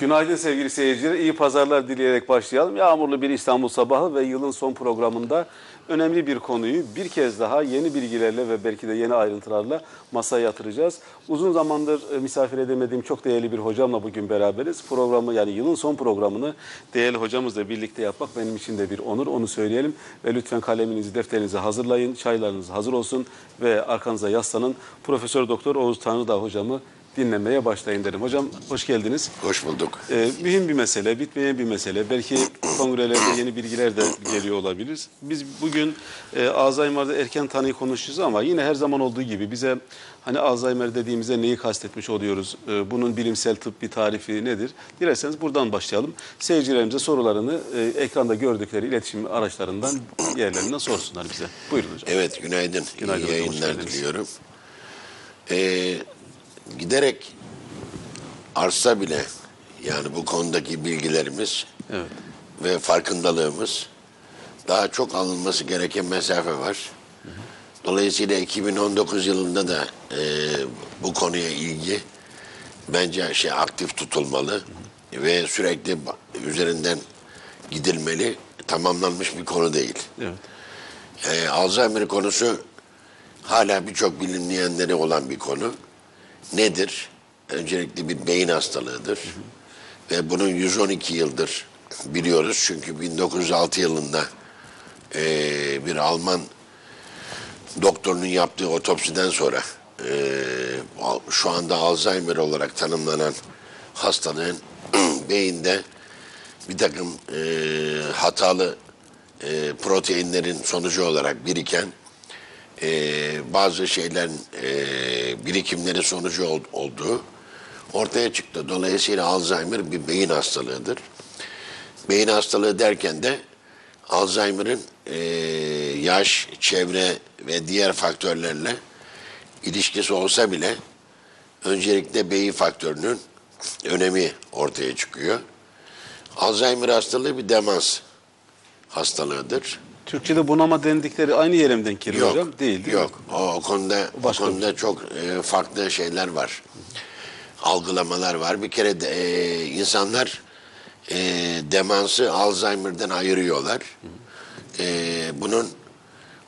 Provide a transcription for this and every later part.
Günaydın sevgili seyirciler. İyi pazarlar dileyerek başlayalım. Yağmurlu bir İstanbul sabahı ve yılın son programında önemli bir konuyu bir kez daha yeni bilgilerle ve belki de yeni ayrıntılarla masaya yatıracağız. Uzun zamandır e, misafir edemediğim çok değerli bir hocamla bugün beraberiz. Programı yani yılın son programını değerli hocamızla birlikte yapmak benim için de bir onur. Onu söyleyelim ve lütfen kaleminizi, defterinizi hazırlayın. Çaylarınız hazır olsun ve arkanıza yaslanın. Profesör Doktor Oğuz Tanrıdağ hocamı dinlemeye başlayın derim. Hocam hoş geldiniz. Hoş bulduk. Ee, mühim bir mesele, bitmeyen bir mesele. Belki kongrelerde yeni bilgiler de geliyor olabilir. Biz bugün e, Alzheimer'da erken tanıyı konuşacağız ama yine her zaman olduğu gibi bize hani Alzheimer dediğimizde neyi kastetmiş oluyoruz? Ee, bunun bilimsel tıbbi tarifi nedir? Dilerseniz buradan başlayalım. Seyircilerimize sorularını e, ekranda gördükleri iletişim araçlarından yerlerinden sorsunlar bize. Buyurun hocam. Evet günaydın. Günaydın İyi hocam, yayınlar diliyorum. Ee, giderek artsa bile yani bu konudaki bilgilerimiz Evet. ve farkındalığımız daha çok alınması gereken mesafe var. Dolayısıyla 2019 yılında da e, bu konuya ilgi bence şey aktif tutulmalı ve sürekli üzerinden gidilmeli. Tamamlanmış bir konu değil. Evet. Ee, Alzheimer konusu hala birçok bilinmeyenleri olan bir konu. Nedir? Öncelikle bir beyin hastalığıdır. Ve bunun 112 yıldır biliyoruz. Çünkü 1906 yılında eee, bir Alman doktorunun yaptığı otopsiden sonra al- şu anda Alzheimer olarak tanımlanan hastalığın beyinde bir takım eee, hatalı eee, proteinlerin sonucu olarak biriken eee, bazı şeylerin eee, birikimleri sonucu ol- olduğu ortaya çıktı. Dolayısıyla Alzheimer bir beyin hastalığıdır. Beyin hastalığı derken de Alzheimer'ın eee, yaş, çevre ve diğer faktörlerle ilişkisi olsa bile öncelikle beyin faktörünün önemi ortaya çıkıyor. Alzheimer hastalığı bir demans hastalığıdır. Türkçe'de bunama dendikleri aynı yerimden geliyor hocam. Değil değil yok. mi? O, o konuda o Başka konuda çok e, farklı şeyler var. Algılamalar var. Bir kere de, e, insanlar e, demansı Alzheimer'dan ayırıyorlar. E, bunun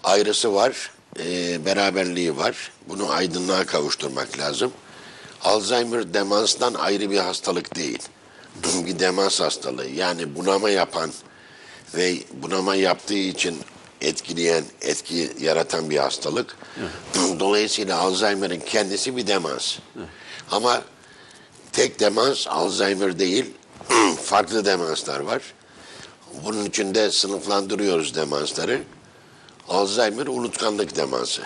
ayrısı var, e, beraberliği var. Bunu aydınlığa kavuşturmak lazım. Alzheimer demanstan ayrı bir hastalık değil. bir demans hastalığı. Yani bunama yapan ve bunama yaptığı için etkileyen, etki yaratan bir hastalık. Dolayısıyla Alzheimer'ın kendisi bir demans. Ama tek demans Alzheimer değil, farklı demanslar var. Bunun içinde sınıflandırıyoruz demansları. Alzheimer unutkanlık demansı.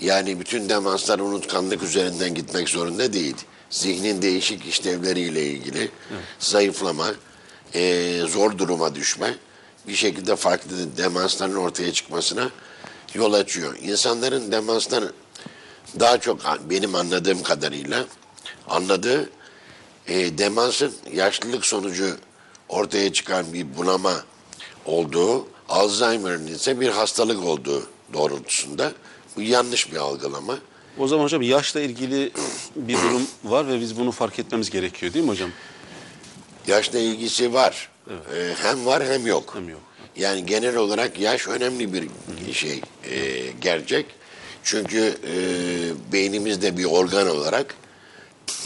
Yani bütün demanslar unutkanlık üzerinden gitmek zorunda değil. Zihnin değişik işlevleriyle ilgili zayıflama, eee, zor duruma düşme bir şekilde farklı demansların ortaya çıkmasına yol açıyor. İnsanların demanstan daha çok benim anladığım kadarıyla anladığı e, demansın yaşlılık sonucu ortaya çıkan bir bunama olduğu, Alzheimer'ın ise bir hastalık olduğu doğrultusunda. Bu yanlış bir algılama. O zaman hocam yaşla ilgili bir durum var ve biz bunu fark etmemiz gerekiyor değil mi hocam? Yaşla ilgisi var. Ee, hem var hem yok. Hem yok. Yani genel olarak yaş önemli bir şey, e, gerçek. Çünkü e, beynimizde bir organ olarak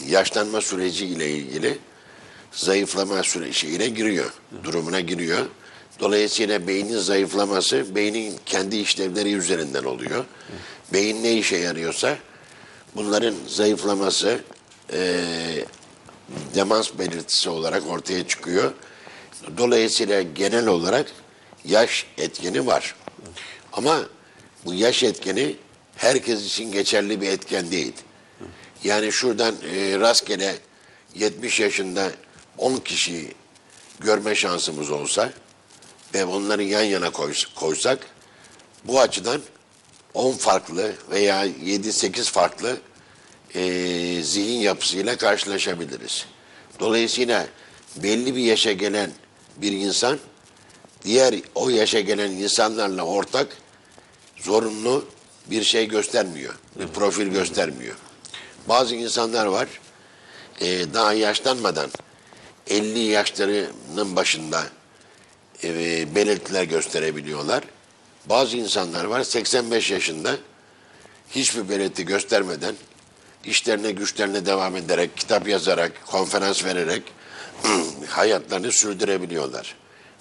yaşlanma süreciyle ilgili zayıflama süreciyle giriyor, durumuna giriyor. Dolayısıyla beynin zayıflaması beynin kendi işlevleri üzerinden oluyor. Beyin ne işe yarıyorsa bunların zayıflaması e, demans belirtisi olarak ortaya çıkıyor. Dolayısıyla genel olarak yaş etkeni var. Ama bu yaş etkeni herkes için geçerli bir etken değil. Yani şuradan e, rastgele 70 yaşında 10 kişiyi görme şansımız olsa ve onları yan yana koys- koysak bu açıdan 10 farklı veya 7-8 farklı e, zihin yapısıyla karşılaşabiliriz. Dolayısıyla belli bir yaşa gelen bir insan diğer o yaşa gelen insanlarla ortak zorunlu bir şey göstermiyor. Bir profil göstermiyor. Bazı insanlar var e, daha yaşlanmadan 50 yaşlarının başında e, belirtiler gösterebiliyorlar. Bazı insanlar var 85 yaşında hiçbir belirti göstermeden işlerine güçlerine devam ederek, kitap yazarak, konferans vererek hayatlarını sürdürebiliyorlar.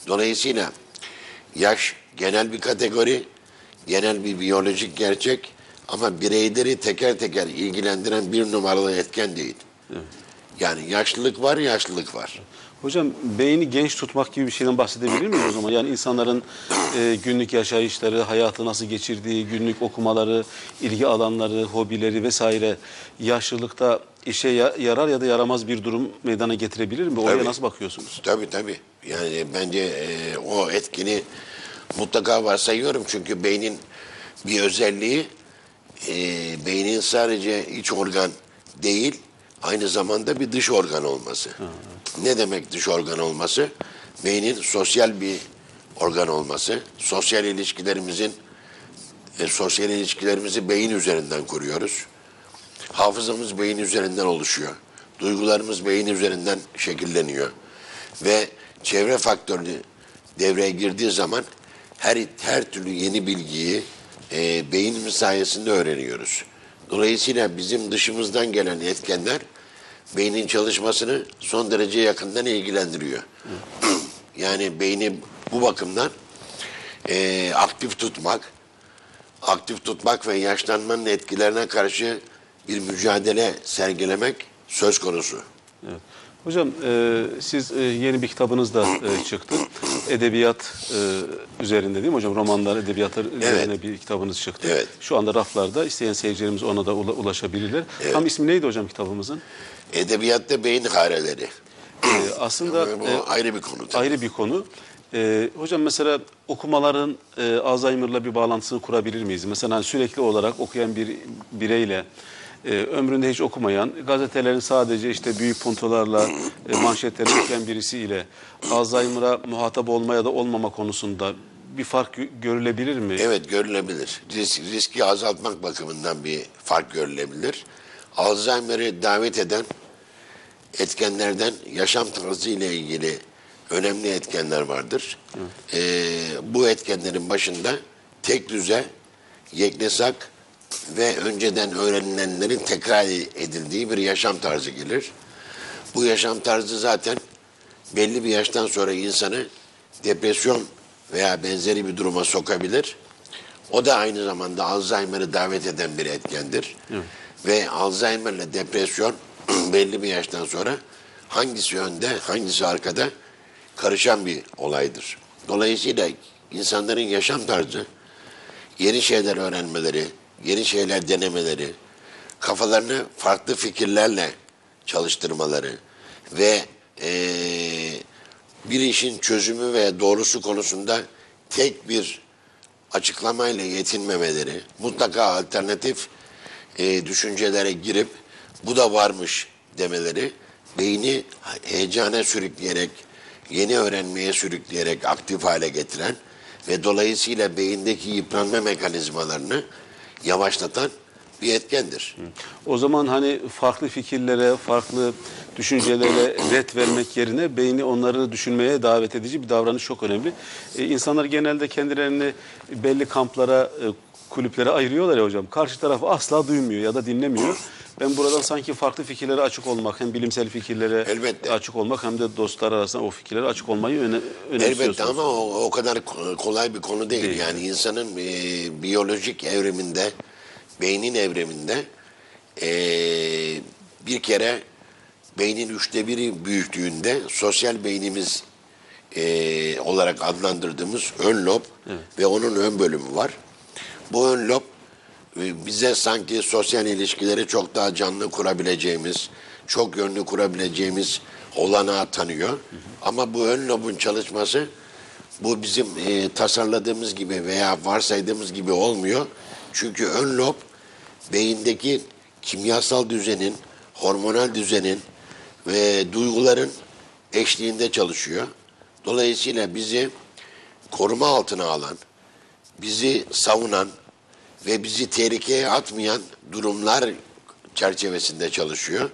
Dolayısıyla yaş genel bir kategori, genel bir biyolojik gerçek ama bireyleri teker teker ilgilendiren bir numaralı etken değil. Yani yaşlılık var, yaşlılık var. Hocam beyni genç tutmak gibi bir şeyden bahsedebilir miyiz o zaman? Yani insanların e, günlük yaşayışları, hayatı nasıl geçirdiği, günlük okumaları, ilgi alanları, hobileri vesaire yaşlılıkta işe ya- yarar ya da yaramaz bir durum meydana getirebilir mi? Oraya Tabii. nasıl bakıyorsunuz? Tabii tabii. Yani bence e, o etkini mutlaka varsayıyorum. Çünkü beynin bir özelliği e, beynin sadece iç organ değil, aynı zamanda bir dış organ olması. Ne demek dış organ olması? Beynin sosyal bir organ olması, sosyal ilişkilerimizin e, sosyal ilişkilerimizi beyin üzerinden kuruyoruz. Hafızamız beyin üzerinden oluşuyor. Duygularımız beyin üzerinden şekilleniyor. Ve çevre faktörü devreye girdiği zaman her her türlü yeni bilgiyi e, beynimiz sayesinde öğreniyoruz. Dolayısıyla bizim dışımızdan gelen etkenler beynin çalışmasını son derece yakından ilgilendiriyor. yani beyni bu bakımdan e, aktif tutmak, aktif tutmak ve yaşlanmanın etkilerine karşı bir mücadele sergilemek söz konusu. Evet. Hocam e, siz e, yeni bir kitabınız da e, çıktı. Edebiyat e, üzerinde değil mi hocam? Romanlar, edebiyatlar üzerine bir kitabınız çıktı. Evet. Şu anda raflarda isteyen seyircilerimiz ona da ula- ulaşabilirler. Tam ismi neydi hocam kitabımızın? Edebiyatta beyin hareleri. E, aslında Bu e, ayrı bir konu. tabii. ayrı bir konu. E, hocam mesela okumaların e, Alzheimer'la bir bağlantısını kurabilir miyiz? Mesela hani sürekli olarak okuyan bir bireyle e, ömründe hiç okumayan, gazetelerin sadece işte büyük puntolarla e, manşetleri okuyan birisiyle Alzheimer'a muhatap olma ya da olmama konusunda bir fark gö- görülebilir mi? Evet görülebilir. Risk, riski azaltmak bakımından bir fark görülebilir. Alzheimer'i davet eden etkenlerden yaşam tarzı ile ilgili önemli etkenler vardır. Ee, bu etkenlerin başında tek düze, yeknesak ve önceden öğrenilenlerin tekrar edildiği bir yaşam tarzı gelir. Bu yaşam tarzı zaten belli bir yaştan sonra insanı depresyon veya benzeri bir duruma sokabilir. O da aynı zamanda Alzheimer'ı davet eden bir etkendir. Ve Alzheimer ile depresyon belli bir yaştan sonra hangisi önde, hangisi arkada karışan bir olaydır. Dolayısıyla insanların yaşam tarzı, yeni şeyler öğrenmeleri, yeni şeyler denemeleri, kafalarını farklı fikirlerle çalıştırmaları ve eee, bir işin çözümü ve doğrusu konusunda tek bir açıklamayla yetinmemeleri, mutlaka alternatif eee, düşüncelere girip bu da varmış demeleri beyni heyecana sürükleyerek, yeni öğrenmeye sürükleyerek aktif hale getiren ve dolayısıyla beyindeki yıpranma mekanizmalarını yavaşlatan bir etkendir. O zaman hani farklı fikirlere, farklı düşüncelere ret vermek yerine beyni onları düşünmeye davet edici bir davranış çok önemli. Ee, insanlar genelde kendilerini belli kamplara, e, kulüplere ayırıyorlar ya hocam. Karşı tarafı asla duymuyor ya da dinlemiyor. Ben buradan sanki farklı fikirlere açık olmak, hem bilimsel fikirlere Elbette. açık olmak hem de dostlar arasında o fikirlere açık olmayı öne, önemsiyorsunuz. Elbette ama o, o kadar ko- kolay bir konu değil. Değil. Yani insanın e, biyolojik evriminde, beynin evriminde e, bir kere beynin üçte biri büyüklüğünde sosyal beynimiz e, olarak adlandırdığımız ön lob ve onun ön bölümü var. Bu ön lob bize sanki sosyal ilişkileri çok daha canlı kurabileceğimiz, çok yönlü kurabileceğimiz olanağı tanıyor. Ama bu ön lobun çalışması bu bizim e, tasarladığımız gibi veya varsaydığımız gibi olmuyor. Çünkü ön lob beyindeki kimyasal düzenin, hormonal düzenin ve duyguların eşliğinde çalışıyor. Dolayısıyla bizi koruma altına alan, bizi savunan ve bizi tehlikeye atmayan durumlar çerçevesinde çalışıyor.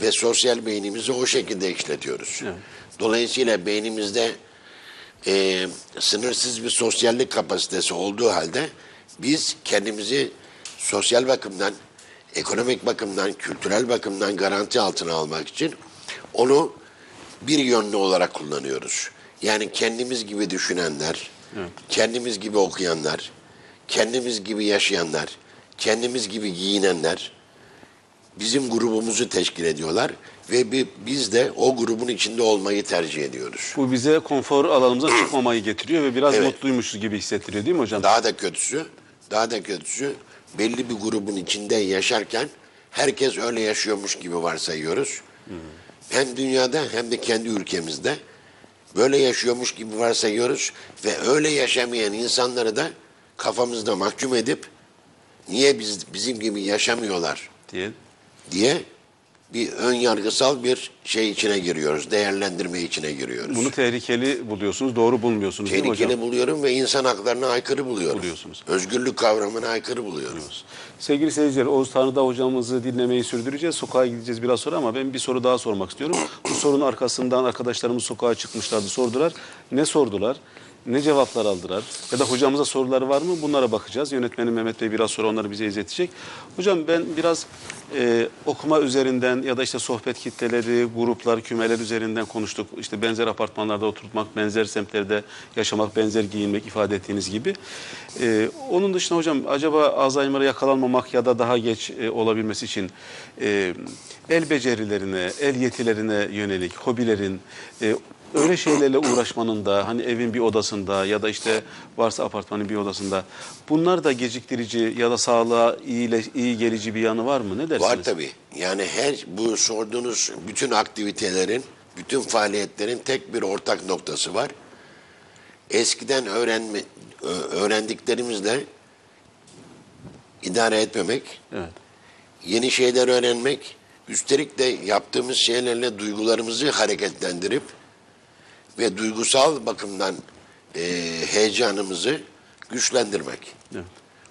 ve sosyal beynimizi o şekilde işletiyoruz. Evet. Dolayısıyla beynimizde e, sınırsız bir sosyallik kapasitesi olduğu halde biz kendimizi sosyal bakımdan, ekonomik bakımdan, kültürel bakımdan garanti altına almak için onu bir yönlü olarak kullanıyoruz. Yani kendimiz gibi düşünenler, kendimiz gibi okuyanlar, kendimiz gibi yaşayanlar, kendimiz gibi giyinenler bizim grubumuzu teşkil ediyorlar ve bi- biz de o grubun içinde olmayı tercih ediyoruz. Bu bize konfor alanımıza çıkmamayı getiriyor ve biraz Evet. mutluymuşuz gibi hissettiriyor değil mi hocam? Daha da kötüsü, daha da kötüsü belli bir grubun içinde yaşarken herkes öyle yaşıyormuş gibi varsayıyoruz. Hem dünyada hem de kendi ülkemizde böyle yaşıyormuş gibi varsayıyoruz ve öyle yaşamayan insanları da kafamızda mahkum edip niye biz bizim gibi yaşamıyorlar diye. diye bir ön yargısal bir şey içine giriyoruz. Değerlendirme içine giriyoruz. Bunu tehlikeli buluyorsunuz, doğru bulmuyorsunuz değil mi hocam? Tehlikeli buluyorum ve insan haklarına aykırı buluyorum. Buluyorsunuz. Özgürlük kavramına aykırı buluyorum. Sevgili seyirciler, Oğuz Tanrı'da hocamızı dinlemeyi sürdüreceğiz. Sokağa gideceğiz biraz sonra ama ben bir soru daha sormak istiyorum. Bu sorunun arkasından arkadaşlarımız sokağa çıkmışlardı, sordular. Ne sordular? Ne cevaplar aldılar? Ya da hocamıza soruları var mı? Bunlara bakacağız. Yönetmenim Mehmet Bey biraz sonra onları bize izletecek. Hocam ben biraz e, okuma üzerinden ya da işte sohbet kitleleri, gruplar, kümeler üzerinden konuştuk. İşte benzer apartmanlarda oturtmak, benzer semtlerde yaşamak, benzer giyinmek ifade ettiğiniz gibi. E, onun dışında hocam acaba Alzheimer'a yakalanmamak ya da daha geç e, olabilmesi için e, el becerilerine, el yetilerine yönelik hobilerin, e, öyle şeylerle uğraşmanın da hani evin bir odasında ya da işte varsa apartmanın bir odasında bunlar da geciktirici ya da sağlığa iyi, iyi gelici bir yanı var mı? Ne dersiniz? Var tabii. Yani her bu sorduğunuz bütün aktivitelerin, bütün faaliyetlerin tek bir ortak noktası var. Eskiden öğrenme, öğrendiklerimizle idare etmemek, Evet. yeni şeyler öğrenmek, üstelik de yaptığımız şeylerle duygularımızı hareketlendirip ve duygusal bakımdan e, heyecanımızı güçlendirmek. Evet.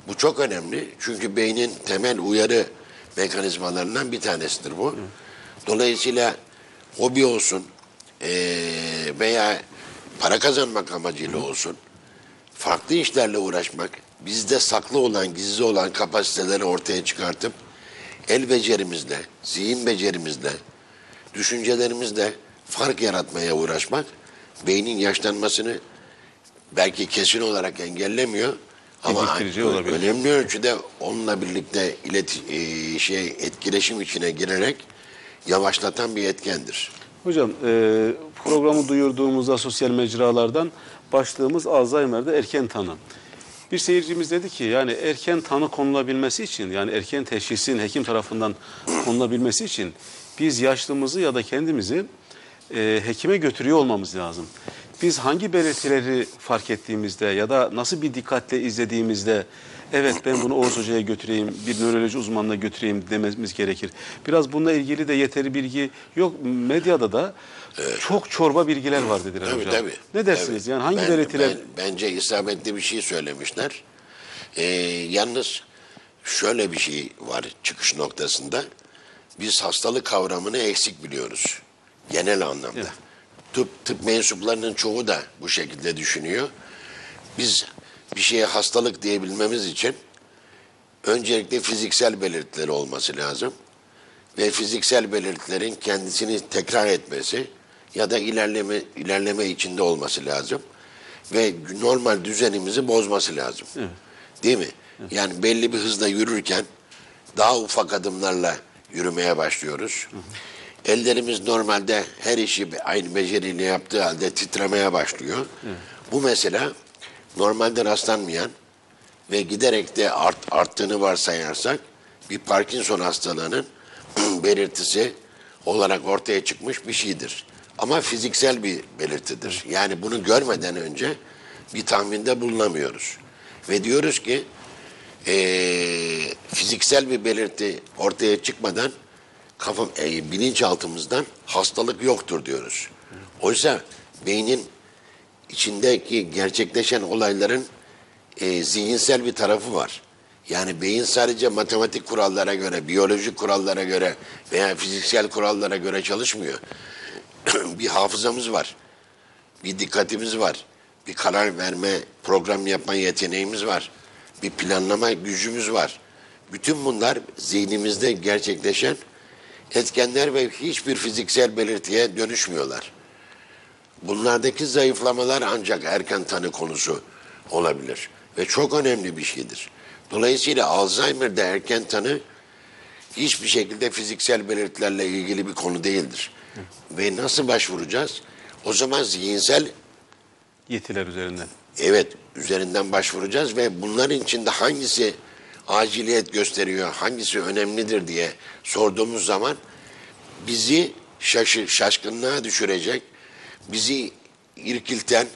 Bu çok önemli çünkü beynin temel uyarı mekanizmalarından bir tanesidir bu. Dolayısıyla hobi olsun eee, veya para kazanmak amacıyla olsun farklı işlerle uğraşmak, bizde saklı olan, gizli olan kapasiteleri ortaya çıkartıp el becerimizle, zihin becerimizle, düşüncelerimizle fark yaratmaya uğraşmak beynin yaşlanmasını belki kesin olarak engellemiyor ama olabilir. önemli ölçüde onunla birlikte ileti, e, şey etkileşim içine girerek yavaşlatan bir etkendir. Hocam e, programı duyurduğumuzda sosyal mecralardan başlığımız Alzheimer'da erken tanı. Bir seyircimiz dedi ki yani erken tanı konulabilmesi için yani erken teşhisin hekim tarafından konulabilmesi için biz yaşlımızı ya da kendimizi e, hekime götürüyor olmamız lazım. Biz hangi belirtileri fark ettiğimizde ya da nasıl bir dikkatle izlediğimizde evet ben bunu Oğuz Hoca'ya götüreyim, bir nöroloji uzmanına götüreyim dememiz gerekir. Biraz bununla ilgili de yeteri bilgi yok. Medyada da çok çorba bilgiler var dediler Tabii hocam. tabii. Ne dersiniz? Tabii. Yani hangi Ben- belirtiler ben- bence isabetli bir şey söylemişler. Ee, yalnız şöyle bir şey var çıkış noktasında. Biz hastalık kavramını eksik biliyoruz. Genel anlamda. Evet. Tıp, tıp mensuplarının çoğu da bu şekilde düşünüyor. Biz bir şeye hastalık diyebilmemiz için öncelikle fiziksel belirtileri olması lazım. Ve fiziksel belirtilerin kendisini tekrar etmesi ya da ilerleme ilerleme içinde olması lazım. Ve normal düzenimizi bozması lazım. Değil mi? Yani belli bir hızla yürürken daha ufak adımlarla yürümeye başlıyoruz. Ellerimiz normalde her işi aynı beceriyle yaptığı halde titremeye başlıyor. Bu mesela normalde rastlanmayan ve giderek de art, arttığını varsayarsak bir Parkinson hastalığının belirtisi olarak ortaya çıkmış bir şeydir. Ama fiziksel bir belirtidir. Yani bunu görmeden önce bir tahminde bulunamıyoruz. Ve diyoruz ki eee, fiziksel bir belirti ortaya çıkmadan kafa, e, bilinçaltımızdan hastalık yoktur diyoruz. Oysa beynin içindeki gerçekleşen olayların e, zihinsel bir tarafı var. Yani beyin sadece matematik kurallara göre, biyolojik kurallara göre veya fiziksel kurallara göre çalışmıyor. bir hafızamız var. Bir dikkatimiz var. Bir karar verme, program yapma yeteneğimiz var. Bir planlama gücümüz var. Bütün bunlar zihnimizde gerçekleşen etkenler ve hiçbir fiziksel belirtiye dönüşmüyorlar. Bunlardaki zayıflamalar ancak erken tanı konusu olabilir ve çok önemli bir şeydir. Dolayısıyla Alzheimer'da erken tanı hiçbir şekilde fiziksel belirtilerle ilgili bir konu değildir. Ve nasıl başvuracağız? O zaman zihinsel Yetiler üzerinden. evet üzerinden başvuracağız ve bunların içinde hangisi aciliyet gösteriyor, hangisi önemlidir diye sorduğumuz zaman bizi şaşı, şaşkınlığa düşürecek, bizi irkilten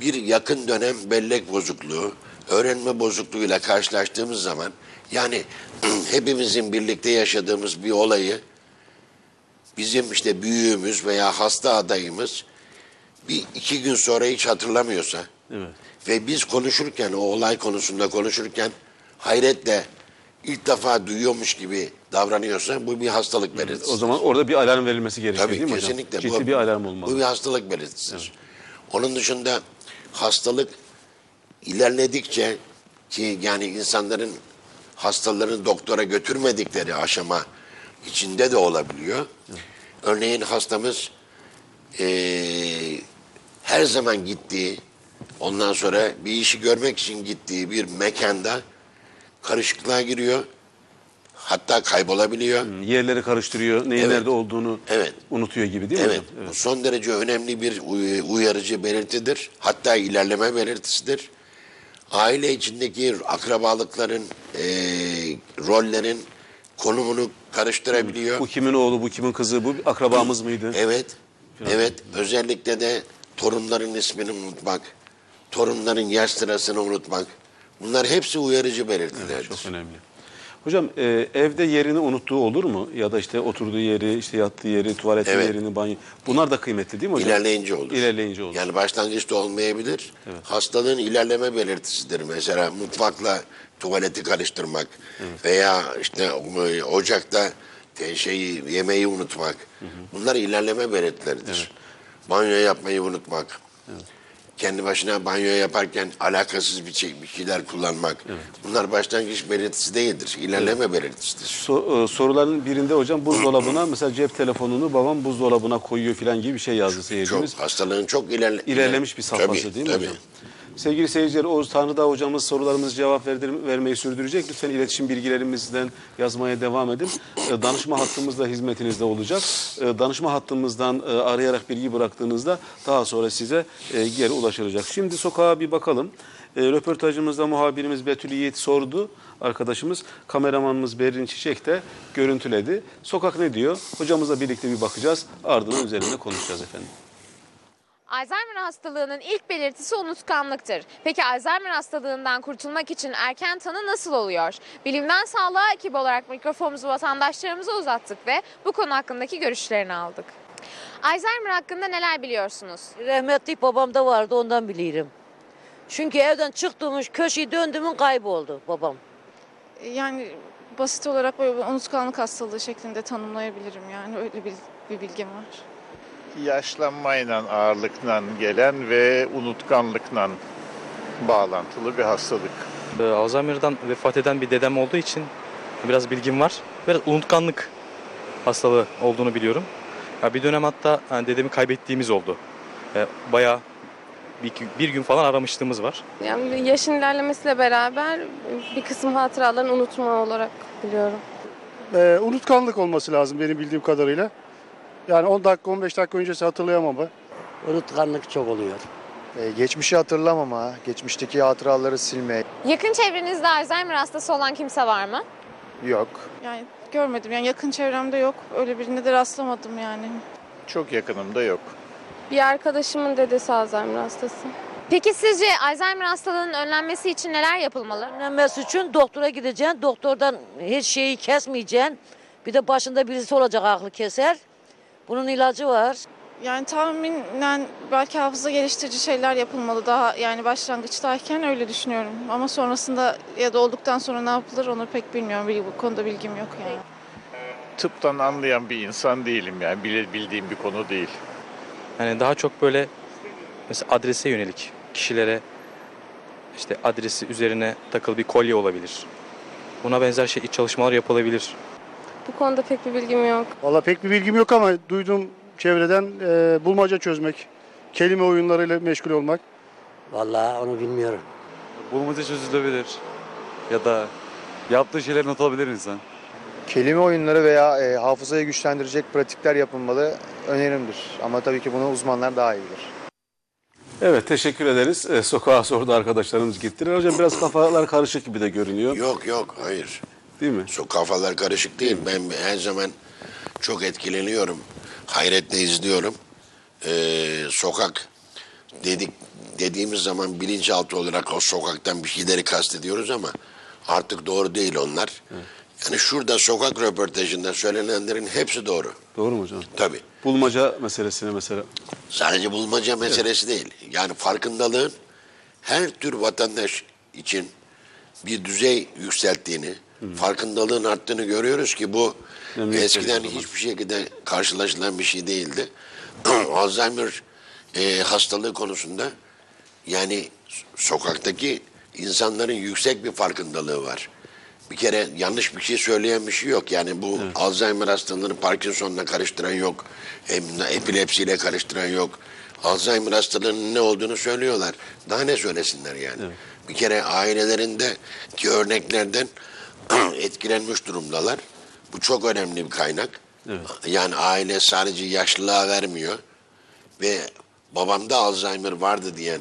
bir yakın dönem bellek bozukluğu, öğrenme bozukluğuyla karşılaştığımız zaman yani hepimizin birlikte yaşadığımız bir olayı bizim işte büyüğümüz veya hasta adayımız bir iki gün sonra hiç hatırlamıyorsa Evet. ve biz konuşurken o olay konusunda konuşurken hayretle ilk defa duyuyormuş gibi davranıyorsa bu bir hastalık belirtisi. O zaman orada bir alarm verilmesi gerekiyor Tabii değil mi kesinlikle. hocam? Ciddi bu, bir alarm olmalı. Bu bir hastalık belirtisidir. Onun dışında hastalık ilerledikçe ki yani insanların hastalarını doktora götürmedikleri aşama içinde de olabiliyor. Örneğin hastamız eee, her zaman gittiği, ondan sonra bir işi görmek için gittiği bir mekanda karışıklığa giriyor. Hatta kaybolabiliyor. Yerleri karıştırıyor, neyin Evet. nerede olduğunu Evet. unutuyor gibi değil mi Evet, hocam? bu son derece önemli bir uy- uyarıcı belirtidir. Hatta ilerleme belirtisidir. Aile içindeki akrabalıkların, eee, rollerin konumunu karıştırabiliyor. Bu kimin oğlu, bu kimin kızı, bu bir akrabamız mıydı? Evet, evet. Özellikle de torunların ismini unutmak, torunların yaş sırasını unutmak. Bunlar hepsi uyarıcı belirtilerdir. Çok önemli. Hocam e, evde yerini unuttuğu olur mu? Ya da işte oturduğu yeri, işte yattığı yeri, tuvaleti Evet. yerini, banyo. Bunlar da kıymetli değil mi hocam? İlerleyince olur. İlerleyince olur. Yani başlangıçta olmayabilir. Hastalığın ilerleme belirtisidir. Mesela mutfakla tuvaleti karıştırmak veya işte ocakta şeyi yemeği unutmak. Bunlar ilerleme belirtileridir. Banyo yapmayı unutmak. Kendi başına banyo yaparken alakasız bir şey bir şeyler kullanmak. Bunlar başlangıç belirtisi değildir. İlerleme belirtisidir. So- e, soruların birinde hocam buzdolabına mesela cep telefonunu babam buzdolabına koyuyor falan gibi bir şey yazdı Çok seyircimiz. hastalığın çok ilerle, İlerlemiş bir safhası Tabii, değil mi tabii. hocam? Sevgili seyirciler Oğuz Tanrıdağ hocamız sorularımızı cevap verdir- vermeyi sürdürecek. Lütfen iletişim bilgilerimizden yazmaya devam edin. E, Danışma hattımız da hizmetinizde olacak. E, Danışma hattımızdan e, arayarak bilgi bıraktığınızda daha sonra size e, geri ulaşılacak. Şimdi sokağa bir bakalım. E, röportajımızda muhabirimiz Betül Yiğit sordu. Arkadaşımız kameramanımız Berrin Çiçek de görüntüledi. Sokak ne diyor? Hocamızla birlikte bir bakacağız. Ardından üzerine konuşacağız efendim. Alzheimer hastalığının ilk belirtisi unutkanlıktır. Peki Alzheimer hastalığından kurtulmak için erken tanı nasıl oluyor? Bilimden sağlığa ekibi olarak mikrofonumuzu vatandaşlarımıza uzattık ve bu konu hakkındaki görüşlerini aldık. Alzheimer hakkında neler biliyorsunuz? Rahmetli babam da vardı ondan bilirim. Çünkü evden çıktığımız köşeyi döndüğümün kayboldu babam. Yani basit olarak böyle unutkanlık hastalığı şeklinde tanımlayabilirim yani öyle bir, bir bilgim var. Yaşlanmayla ağırlıkla gelen ve unutkanlıkla bağlantılı bir hastalık. Ee, Alzheimer'dan vefat eden bir dedem olduğu için biraz bilgim var. Biraz unutkanlık hastalığı olduğunu biliyorum. Ya bir dönem hatta yani dedemi kaybettiğimiz oldu. Ee, bayağı bir, bir gün falan aramışlığımız var. Yani yaşın ilerlemesiyle beraber bir kısım hatıralarını unutma olarak biliyorum. Ee, unutkanlık olması lazım benim bildiğim kadarıyla. Yani 10 dakika 15 dakika öncesi hatırlayamama. Unutkanlık çok oluyor. Ee, geçmişi hatırlamama, geçmişteki hatıraları silme Yakın çevrenizde Alzheimer hastası olan kimse var mı? yok. Yani görmedim yani yakın çevremde yok öyle birine de rastlamadım yani. Çok yakınımda yok. Bir arkadaşımın dedesi Alzheimer hastası. Peki sizce Alzheimer hastalığının önlenmesi için neler yapılmalı? Önlenmesi için doktora gideceksin. Doktordan hiç şeyi kesmeyeceksin. Bir de başında birisi olacak aklı keser. Bunun ilacı var. Yani tahminen belki hafıza geliştirici şeyler yapılmalı daha yani başlangıçtayken öyle düşünüyorum. Ama sonrasında ya da olduktan sonra ne yapılır onu pek bilmiyorum. Bil- Bu konuda bilgim yok yani. Tıptan anlayan bir insan değilim yani bile- bildiğim bir konu değil. Yani daha çok böyle mesela adrese yönelik kişilere işte adresi üzerine takılı bir kolye olabilir. Buna benzer şey çalışmalar yapılabilir. Bu konuda pek bir bilgim yok. Valla pek bir bilgim yok ama duyduğum çevreden e, bulmaca çözmek, kelime oyunlarıyla meşgul olmak. Vallahi onu bilmiyorum. Bulmaca çözülebilir. Ya da yaptığı şeyleri not alabilir insan. Kelime oyunları veya e, hafızayı güçlendirecek pratikler yapılmalı önerimdir. Ama tabii ki bunu uzmanlar daha iyi bilir. Evet teşekkür ederiz. E, sokağa sordu arkadaşlarımız gittiler. Hocam biraz kafalar karışık gibi de görünüyor. Yok yok hayır. Değil mi? Şu kafalar karışık değil. Ben her zaman çok etkileniyorum. Hayretle izliyorum. Ee, sokak dedik dediğimiz zaman bilinçaltı olarak o sokaktan bir şeyleri kastediyoruz ama artık doğru değil onlar. Yani şurada sokak röportajında söylenenlerin hepsi doğru. Doğru mu hocam? Tabii. Bulmaca meselesine mesela. Sadece bulmaca meselesi değil. Yani farkındalığın her tür vatandaş için bir düzey yükselttiğini, farkındalığın arttığını görüyoruz ki bu Memnuniyet eskiden hiçbir şekilde karşılaşılan bir şey değildi. Alzheimer e, hastalığı konusunda yani sokaktaki insanların yüksek bir farkındalığı var. Bir kere yanlış bir şey söyleyen bir şey yok. Yani bu Alzheimer hastalığını Parkinson'la karıştıran yok. Epilepsiyle karıştıran yok. Alzheimer hastalığının ne olduğunu söylüyorlar. Daha ne söylesinler yani. Bir kere ailelerindeki örneklerden etkilenmiş durumdalar. Bu çok önemli bir kaynak. Yani aile sadece yaşlılığa vermiyor ve babamda Alzheimer vardı diyen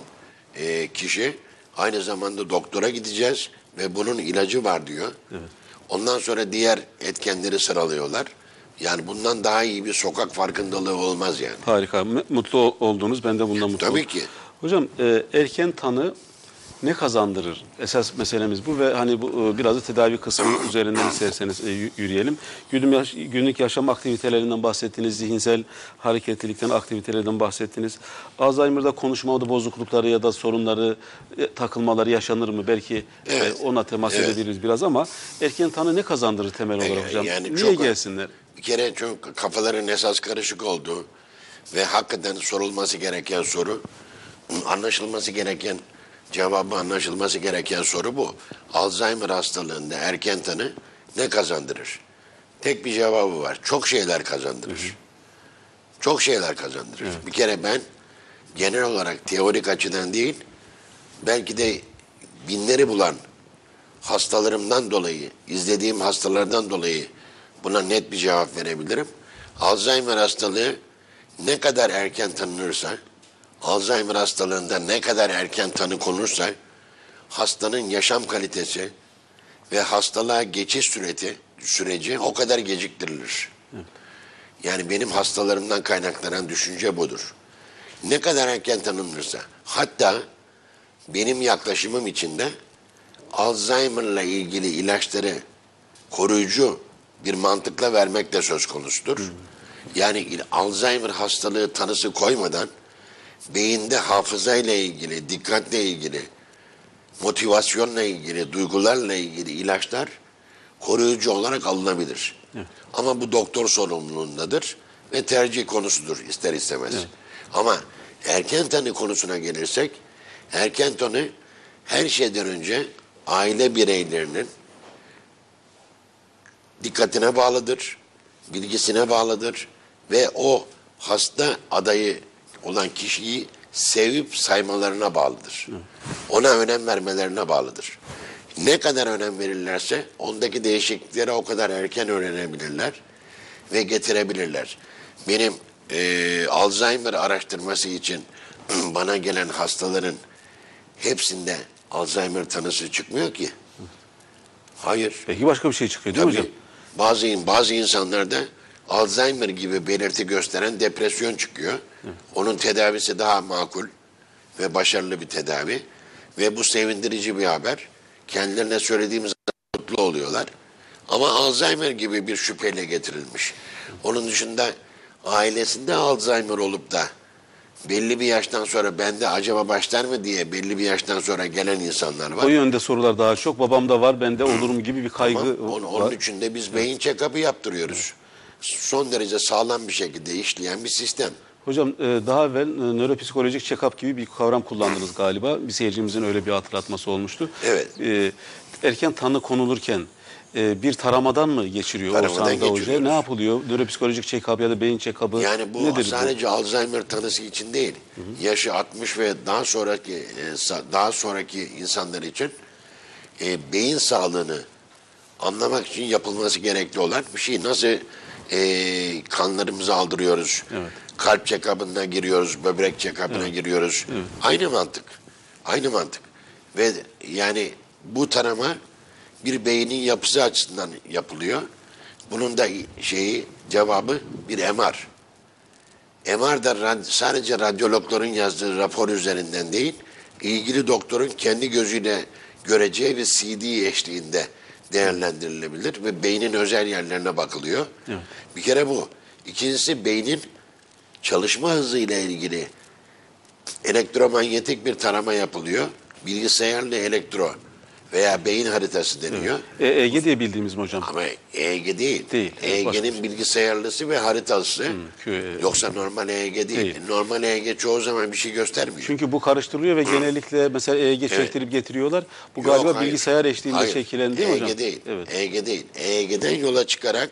e, kişi aynı zamanda doktora gideceğiz ve bunun ilacı var diyor. Ondan sonra diğer etkenleri sıralıyorlar. Yani bundan daha iyi bir sokak farkındalığı olmaz yani. Harika. Mutlu ol- oldunuz. Ben de bundan mutlu Tabii oldum. ki. Hocam e, erken tanı ne kazandırır? Esas meselemiz bu ve hani bu e, biraz da tedavi kısmı üzerinden isterseniz e, yü- yürüyelim. Günlük, yaş- günlük yaşam aktivitelerinden bahsettiniz, zihinsel hareketlilikten, aktivitelerden bahsettiniz. Alzheimer'da konuşmada bozuklukları ya da sorunları, e, takılmaları yaşanır mı? Belki Evet. ona temas Evet. edebiliriz biraz ama erken tanı ne kazandırır temel olarak hocam? yani Niye çok- gelsinler? Bir kere çok kafaların esas karışık olduğu ve hakikaten sorulması gereken soru, anlaşılması gereken cevabı anlaşılması gereken soru bu. Alzheimer hastalığında erken tanı ne kazandırır? Tek bir cevabı var. Çok şeyler kazandırır. Çok şeyler kazandırır. Bir kere ben genel olarak teorik açıdan değil, belki de binleri bulan hastalarımdan dolayı, izlediğim hastalardan dolayı buna net bir cevap verebilirim. Alzheimer hastalığı ne kadar erken tanınırsa, Alzheimer hastalığında ne kadar erken tanı konursa, hastanın yaşam kalitesi ve hastalığa geçiş süreti, süreci o kadar geciktirilir. Yani benim hastalarımdan kaynaklanan düşünce budur. Ne kadar erken tanınırsa, hatta benim yaklaşımım içinde Alzheimer'la ilgili ilaçları koruyucu bir mantıkla vermek de söz konusudur. Yani il- Alzheimer hastalığı tanısı koymadan beyinde hafızayla ilgili, dikkatle ilgili, motivasyonla ilgili, duygularla ilgili ilaçlar koruyucu olarak alınabilir. Ama bu doktor sorumluluğundadır ve tercih konusudur ister istemez. Ama erken tanı konusuna gelirsek, erken tanı her şeyden önce aile bireylerinin dikkatine bağlıdır, bilgisine bağlıdır ve o hasta adayı olan kişiyi sevip saymalarına bağlıdır. Ona önem vermelerine bağlıdır. Ne kadar önem verirlerse ondaki değişiklikleri o kadar erken öğrenebilirler ve getirebilirler. Benim eee, Alzheimer araştırması için bana gelen hastaların hepsinde Alzheimer tanısı çıkmıyor ki. Hayır. Peki başka bir şey çıkıyor değil mi Tabii hocam? bazı bazı insanlarda Alzheimer gibi belirti gösteren depresyon çıkıyor. Onun tedavisi daha makul ve başarılı bir tedavi ve bu sevindirici bir haber. Kendilerine söylediğimiz mutlu oluyorlar. Ama Alzheimer gibi bir şüpheyle getirilmiş. Onun dışında ailesinde Alzheimer olup da belli bir yaştan sonra bende acaba başlar mı diye belli bir yaştan sonra gelen insanlar var. O yönde sorular daha çok. Babamda var, bende olurum gibi bir kaygı Ama onun, onun var. için de biz beyin check-up'ı yaptırıyoruz. Son derece sağlam bir şekilde işleyen bir sistem. Hocam e, daha evvel e, nöropsikolojik check-up gibi bir kavram kullandınız galiba. Bir seyircimizin öyle bir hatırlatması olmuştu. Evet. E, Erken tanı konulurken bir taramadan mı geçiriyor Taramadan Oğuzhan Hoca? geçiriyoruz. Ne yapılıyor? Nöropsikolojik check-up ya da beyin check-up'ı Yani bu nedir? sadece Alzheimer tanısı için değil. Yaşı 60 ve daha sonraki daha sonraki insanlar için e, beyin sağlığını anlamak için yapılması gerekli olan bir şey. Nasıl e, kanlarımızı aldırıyoruz? Kalp check-up'ına giriyoruz, böbrek check-up'ına giriyoruz. Aynı mantık. Aynı mantık. Ve yani bu tanıma bir beynin yapısı açısından yapılıyor. Bunun da şeyi cevabı bir MR. MR da sadece radyologların yazdığı rapor üzerinden değil, ilgili doktorun kendi gözüyle göreceği ve CD eşliğinde değerlendirilebilir ve beynin özel yerlerine bakılıyor. Bir kere bu. İkincisi beynin çalışma hızı ile ilgili elektromanyetik bir tarama yapılıyor. Bilgisayarlı elektro veya beyin haritası deniyor. E, EEG diye bildiğimiz mi hocam? Ama EEG değil. Değil, evet, EEG'nin bilgisayarlısı ve haritası. Q- Yoksa normal EEG değil. Değil. Normal EEG çoğu zaman bir şey göstermiyor. Çünkü bu karıştırılıyor ve genellikle mesela EEG çektirip getiriyorlar. Bu Yok, galiba hayır. bilgisayar eşliğinde Hayır. şekillendi değil mi hocam? Değil. Evet. EEG değil. EEG'den yola çıkarak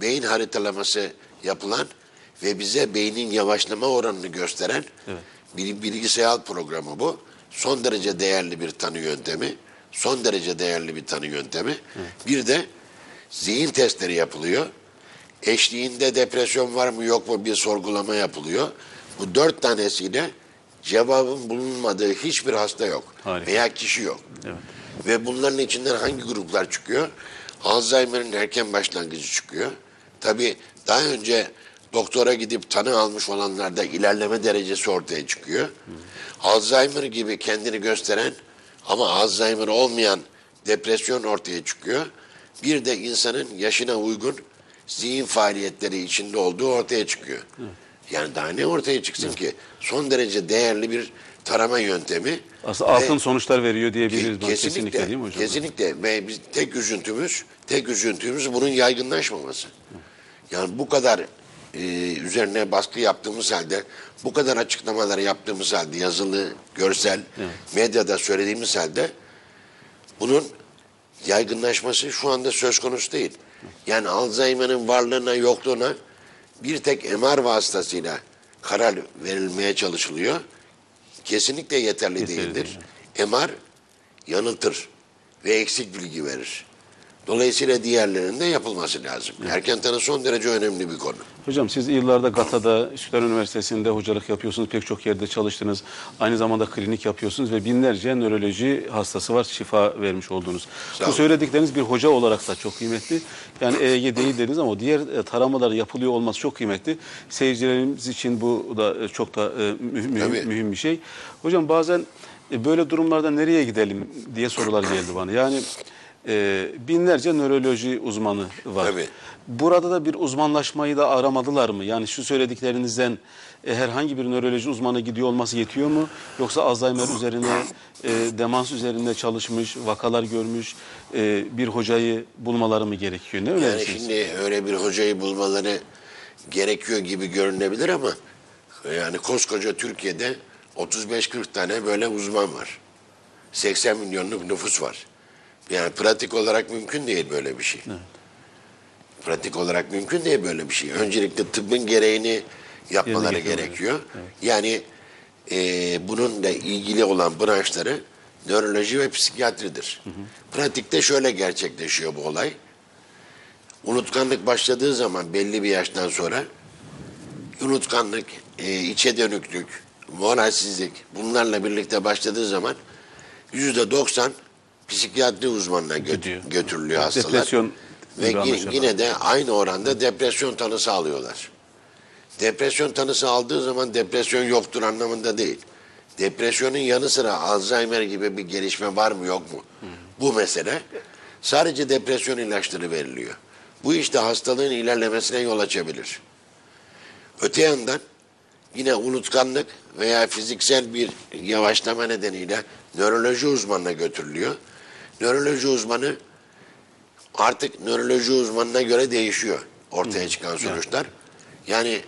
beyin haritalaması yapılan ve bize beynin yavaşlama oranını gösteren bir bilgisayar programı bu. Son derece değerli bir tanı yöntemi. Son derece değerli bir tanı yöntemi. Bir de zihin testleri yapılıyor. Eşliğinde depresyon var mı yok mu bir sorgulama yapılıyor. Bu dört tanesiyle cevabın bulunmadığı hiçbir hasta yok. Harika. Veya kişi yok. Ve bunların içinden hangi gruplar çıkıyor? Alzheimer'ın erken başlangıcı çıkıyor. Tabii daha önce doktora gidip tanı almış olanlarda ilerleme derecesi ortaya çıkıyor. Alzheimer gibi kendini gösteren ama Alzheimer olmayan depresyon ortaya çıkıyor. Bir de insanın yaşına uygun zihin faaliyetleri içinde olduğu ortaya çıkıyor. Yani daha ne ortaya çıksın ki? Son derece değerli bir tarama yöntemi. Aslında Ve- altın sonuçlar veriyor diyebiliriz. Ke- kesinlikle, değil mi hocam? Kesinlikle ve biz tek üzüntümüz, tek üzüntümüz bunun yaygınlaşmaması. Yani bu kadar e, üzerine baskı yaptığımız halde, bu kadar açıklamalar yaptığımız halde, yazılı, görsel, medyada söylediğimiz halde bunun yaygınlaşması şu anda söz konusu değil. Yani Alzheimer'ın varlığına, yokluğuna bir tek MR vasıtasıyla karar verilmeye çalışılıyor. Kesinlikle yeterli, Yeterli değildir. MR yanıltır ve eksik bilgi verir. Dolayısıyla diğerlerinin de yapılması lazım. Erken tanı son derece önemli bir konu. Hocam siz yıllarda GATA'da, Üsküdar Üniversitesi'nde hocalık yapıyorsunuz. Pek çok yerde çalıştınız. Aynı zamanda klinik yapıyorsunuz ve binlerce nöroloji hastası var. Şifa vermiş oldunuz. Bu söyledikleriniz bir hoca olarak da çok kıymetli. Yani EEG değil dediniz ama diğer e, taramalar yapılıyor olması çok kıymetli. Seyircilerimiz için bu da e, çok da e, mühim, mühim, bir şey. Hocam bazen böyle durumlarda nereye gidelim diye sorular geldi bana. Yani e, binlerce nöroloji uzmanı var. Tabii. Burada da bir uzmanlaşmayı da aramadılar mı? Yani şu söylediklerinizden e, herhangi bir nöroloji uzmanı gidiyor olması yetiyor mu? Yoksa Alzheimer üzerine, e, demans üzerinde çalışmış, vakalar görmüş e, bir hocayı bulmaları mı gerekiyor? Ne Yani şimdi öyle bir hocayı bulmaları gerekiyor gibi görünebilir ama yani koskoca Türkiye'de 35-40 tane böyle uzman var. 80 milyonluk nüfus var. Yani pratik olarak mümkün değil böyle bir şey. Pratik olarak mümkün değil böyle bir şey. Öncelikle tıbbın gereğini yapmaları gerekiyor. Yani e, bununla ilgili olan branşları nöroloji ve psikiyatridir. Pratikte şöyle gerçekleşiyor bu olay. Unutkanlık başladığı zaman belli bir yaştan sonra unutkanlık, e, içe dönüklük, moralsizlik bunlarla birlikte başladığı zaman yüzde doksan psikiyatri uzmanına gö- Gidiyor. götürülüyor hastalar. Depresyon Ve yine, yine de aynı oranda depresyon tanısı alıyorlar. Depresyon tanısı aldığı zaman depresyon yoktur anlamında değil. Depresyonun yanı sıra Alzheimer gibi bir gelişme var mı yok mu? Bu mesele. Sadece depresyon ilaçları veriliyor. Bu işte hastalığın ilerlemesine yol açabilir. Öte yandan yine unutkanlık veya fiziksel bir yavaşlama nedeniyle nöroloji uzmanına götürülüyor. Nöroloji uzmanı artık nöroloji uzmanına göre değişiyor ortaya çıkan sonuçlar. Yani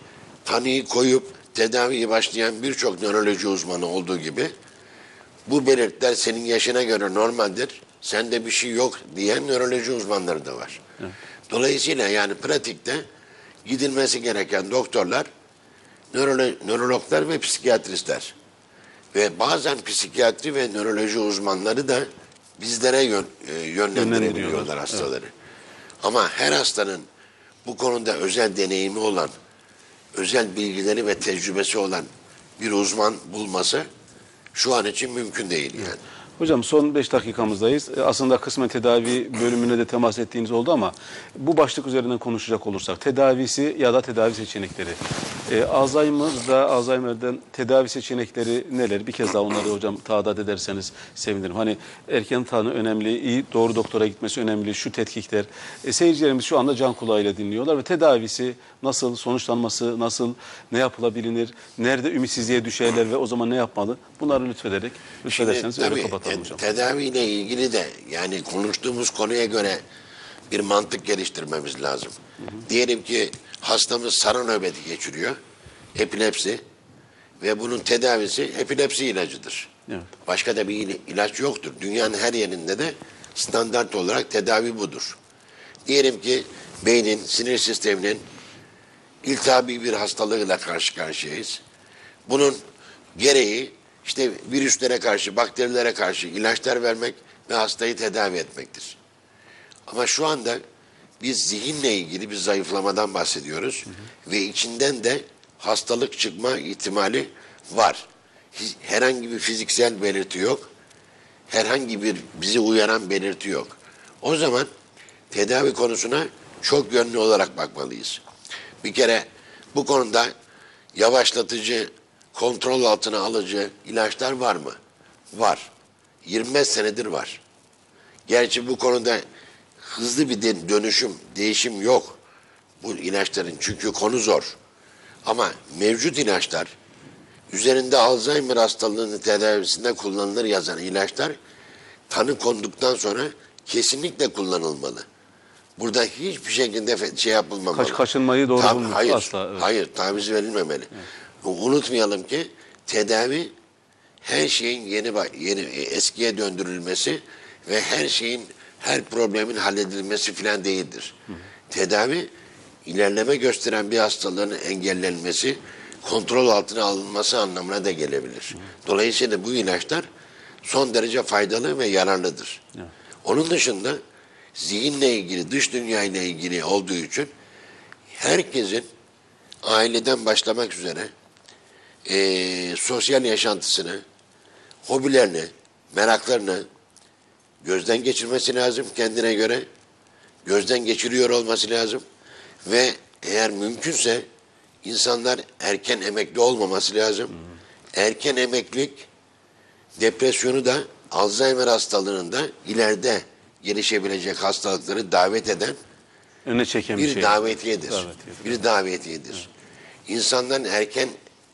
tanıyı koyup tedaviye başlayan birçok nöroloji uzmanı olduğu gibi bu belirtiler senin yaşına göre normaldir. Sende bir şey yok diyen nöroloji uzmanları da var. Dolayısıyla yani pratikte gidilmesi gereken doktorlar nörolo- nörologlar ve psikiyatristler. Ve bazen psikiyatri ve nöroloji uzmanları da bizlere yön, e, yönlendirebiliyorlar Yönlendiriyorlar, hastaları. Ama her hastanın bu konuda özel deneyimi olan, özel bilgileri ve tecrübesi olan bir uzman bulması şu an için mümkün değil yani. Hocam son 5 dakikamızdayız. E, Aslında kısmen tedavi bölümüne de temas ettiğiniz oldu ama bu başlık üzerinden konuşacak olursak tedavisi ya da tedavi seçenekleri. E, Alzheimer'da, Alzheimer'den tedavi seçenekleri neler? Bir kez daha onları hocam tadat ederseniz sevinirim. Hani erken tanı önemli, iyi doğru doktora gitmesi önemli, şu tetkikler. E, seyircilerimiz şu anda can kulağıyla dinliyorlar ve tedavisi nasıl, sonuçlanması nasıl, ne yapılabilir, nerede ümitsizliğe düşerler ve o zaman ne yapmalı? Bunları lütfederek, lütfederseniz öyle tabii, kapatalım te- hocam. Tedaviyle ilgili de yani konuştuğumuz konuya göre bir mantık geliştirmemiz lazım. Diyelim ki hastamız sarı nöbeti geçiriyor. Epilepsi ve bunun tedavisi epilepsi ilacıdır. Evet. Başka da bir il- ilaç yoktur. Dünyanın her yerinde de standart olarak tedavi budur. Diyelim ki beynin, sinir sisteminin iltihabi bir hastalığıyla karşı karşıyayız. Bunun gereği işte virüslere karşı, bakterilere karşı ilaçlar vermek ve hastayı tedavi etmektir. Ama şu anda biz zihinle ilgili bir zayıflamadan bahsediyoruz ve içinden de hastalık çıkma ihtimali var. Herhangi bir fiziksel belirti yok. Herhangi bir bizi uyaran belirti yok. O zaman tedavi konusuna çok yönlü olarak bakmalıyız. Bir kere bu konuda yavaşlatıcı, kontrol altına alıcı ilaçlar var mı? Var. 25 senedir var. Gerçi bu konuda hızlı bir dönüşüm, değişim yok bu ilaçların çünkü konu zor. Ama mevcut ilaçlar üzerinde Alzheimer hastalığının tedavisinde kullanılır yazan ilaçlar tanı konduktan sonra kesinlikle kullanılmalı. Burada hiçbir şekilde şey yapılmamalı. Kaç- kaçınmayı doğru Tab- bulmuyoruz Hayır, asla, evet. hayır taviz verilmemeli. Unutmayalım ki tedavi her şeyin yeni yeni e, eskiye döndürülmesi ve her şeyin her problemin halledilmesi filan değildir. Tedavi ilerleme gösteren bir hastalığın engellenmesi, kontrol altına alınması anlamına da gelebilir. Dolayısıyla bu ilaçlar son derece faydalı ve yararlıdır. Onun dışında zihinle ilgili, dış dünya ile ilgili olduğu için herkesin aileden başlamak üzere eee, sosyal yaşantısını, hobilerini, meraklarını gözden geçirmesi lazım kendine göre. Gözden geçiriyor olması lazım. Ve eğer mümkünse insanlar erken emekli olmaması lazım. Erken emeklilik depresyonu da Alzheimer hastalığının da ileride gelişebilecek hastalıkları davet eden Öne çeken bir, bir şey. davetiyedir. Davetiyedir. Bir davetiyedir. İnsanların erken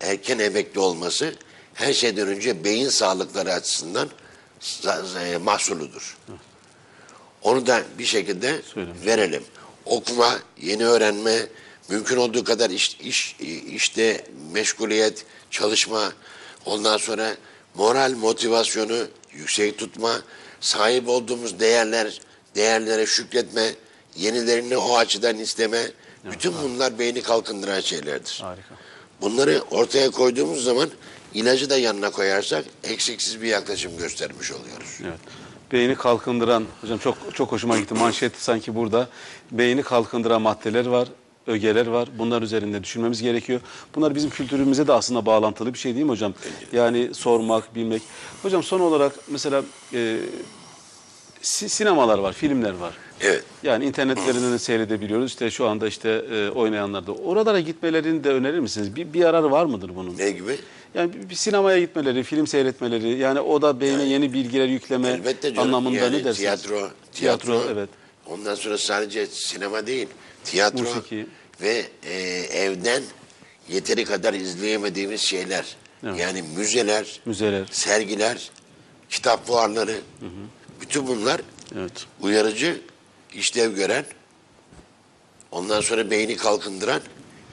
erken emekli olması her şeyden önce beyin sağlıkları açısından e, mahsuludur. Onu da bir şekilde Söylemiş. verelim. Okuma, yeni öğrenme, mümkün olduğu kadar iş, iş işte meşguliyet, çalışma, ondan sonra moral motivasyonu yüksek tutma, sahip olduğumuz değerler, değerlere şükretme, yenilerini o açıdan isteme, bütün bunlar beyni kalkındıran şeylerdir. Harika. Bunları ortaya koyduğumuz zaman ilacı da yanına koyarsak eksiksiz bir yaklaşım göstermiş oluyoruz. Evet. Beyni kalkındıran, hocam çok çok hoşuma gitti. Manşet sanki burada. Beyni kalkındıran maddeler var, ögeler var. Bunlar üzerinde düşünmemiz gerekiyor. Bunlar bizim kültürümüze de aslında bağlantılı bir şey değil mi hocam? Yani sormak, bilmek. Hocam son olarak mesela e, si- sinemalar var, filmler var. Evet. Yani internet üzerinden de seyredebiliyoruz. İşte şu anda işte e, oynayanlar da. Oralara gitmelerini de önerir misiniz? Bir, bir yararı var mıdır bunun? Ne gibi? Yani bir- bir sinemaya gitmeleri, film seyretmeleri, yani o da beyne yeni bilgiler yükleme Elbette canım. anlamında yani ne dersiniz? Tiyatro, Tiyatro, evet. Ondan sonra sadece sinema değil, tiyatro Musiki. ve e, evden yeteri kadar izleyemediğimiz şeyler. Evet. Yani müzeler, Müzeler. sergiler, kitap fuarları, bütün bunlar Evet. uyarıcı, işlev gören, ondan sonra beyni kalkındıran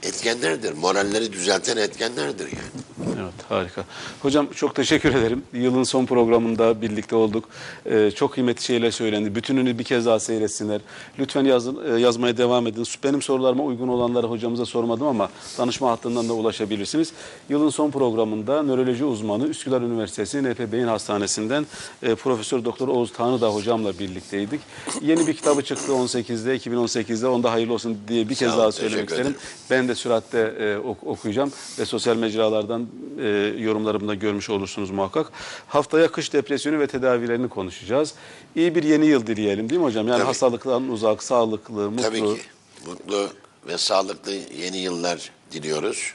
etkenlerdir. Moralleri düzelten etkenlerdir yani. Evet harika. Hocam çok teşekkür ederim. Yılın son programında birlikte olduk. Ee, çok kıymetli şeyler söylendi. Bütününü bir kez daha seyretsinler. Lütfen yazın, e, yazmaya devam edin. Benim sorularıma uygun olanları hocamıza sormadım ama danışma hattından da ulaşabilirsiniz. Yılın son programında nöroloji uzmanı Üsküdar Üniversitesi NP Beyin Hastanesi'nden e, Profesör Doktor Oğuz Tanrıdağ hocamla birlikteydik. Yeni bir kitabı çıktı 18'de 2018'de. Onda hayırlı olsun diye bir kez Sağ daha söylemek isterim. Ben de süratle e, ok- okuyacağım ve sosyal mecralardan e, yorumlarımda görmüş olursunuz muhakkak. Haftaya kış depresyonu ve tedavilerini konuşacağız. İyi bir yeni yıl dileyelim değil mi hocam? Yani Tabii. hastalıktan uzak, sağlıklı, mutlu. Tabii ki mutlu ve sağlıklı yeni yıllar diliyoruz.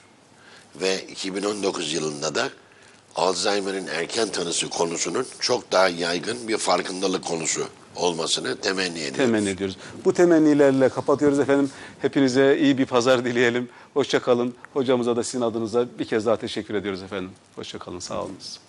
Ve 2019 yılında da Alzheimer'in erken tanısı konusunun çok daha yaygın bir farkındalık konusu olmasını temenni ediyoruz. Temenni ediyoruz. Bu temennilerle kapatıyoruz efendim. Hepinize iyi bir pazar dileyelim. Hoşça kalın. Hocamıza da sizin adınıza bir kez daha teşekkür ediyoruz efendim. Hoşça kalın. Sağ olunuz.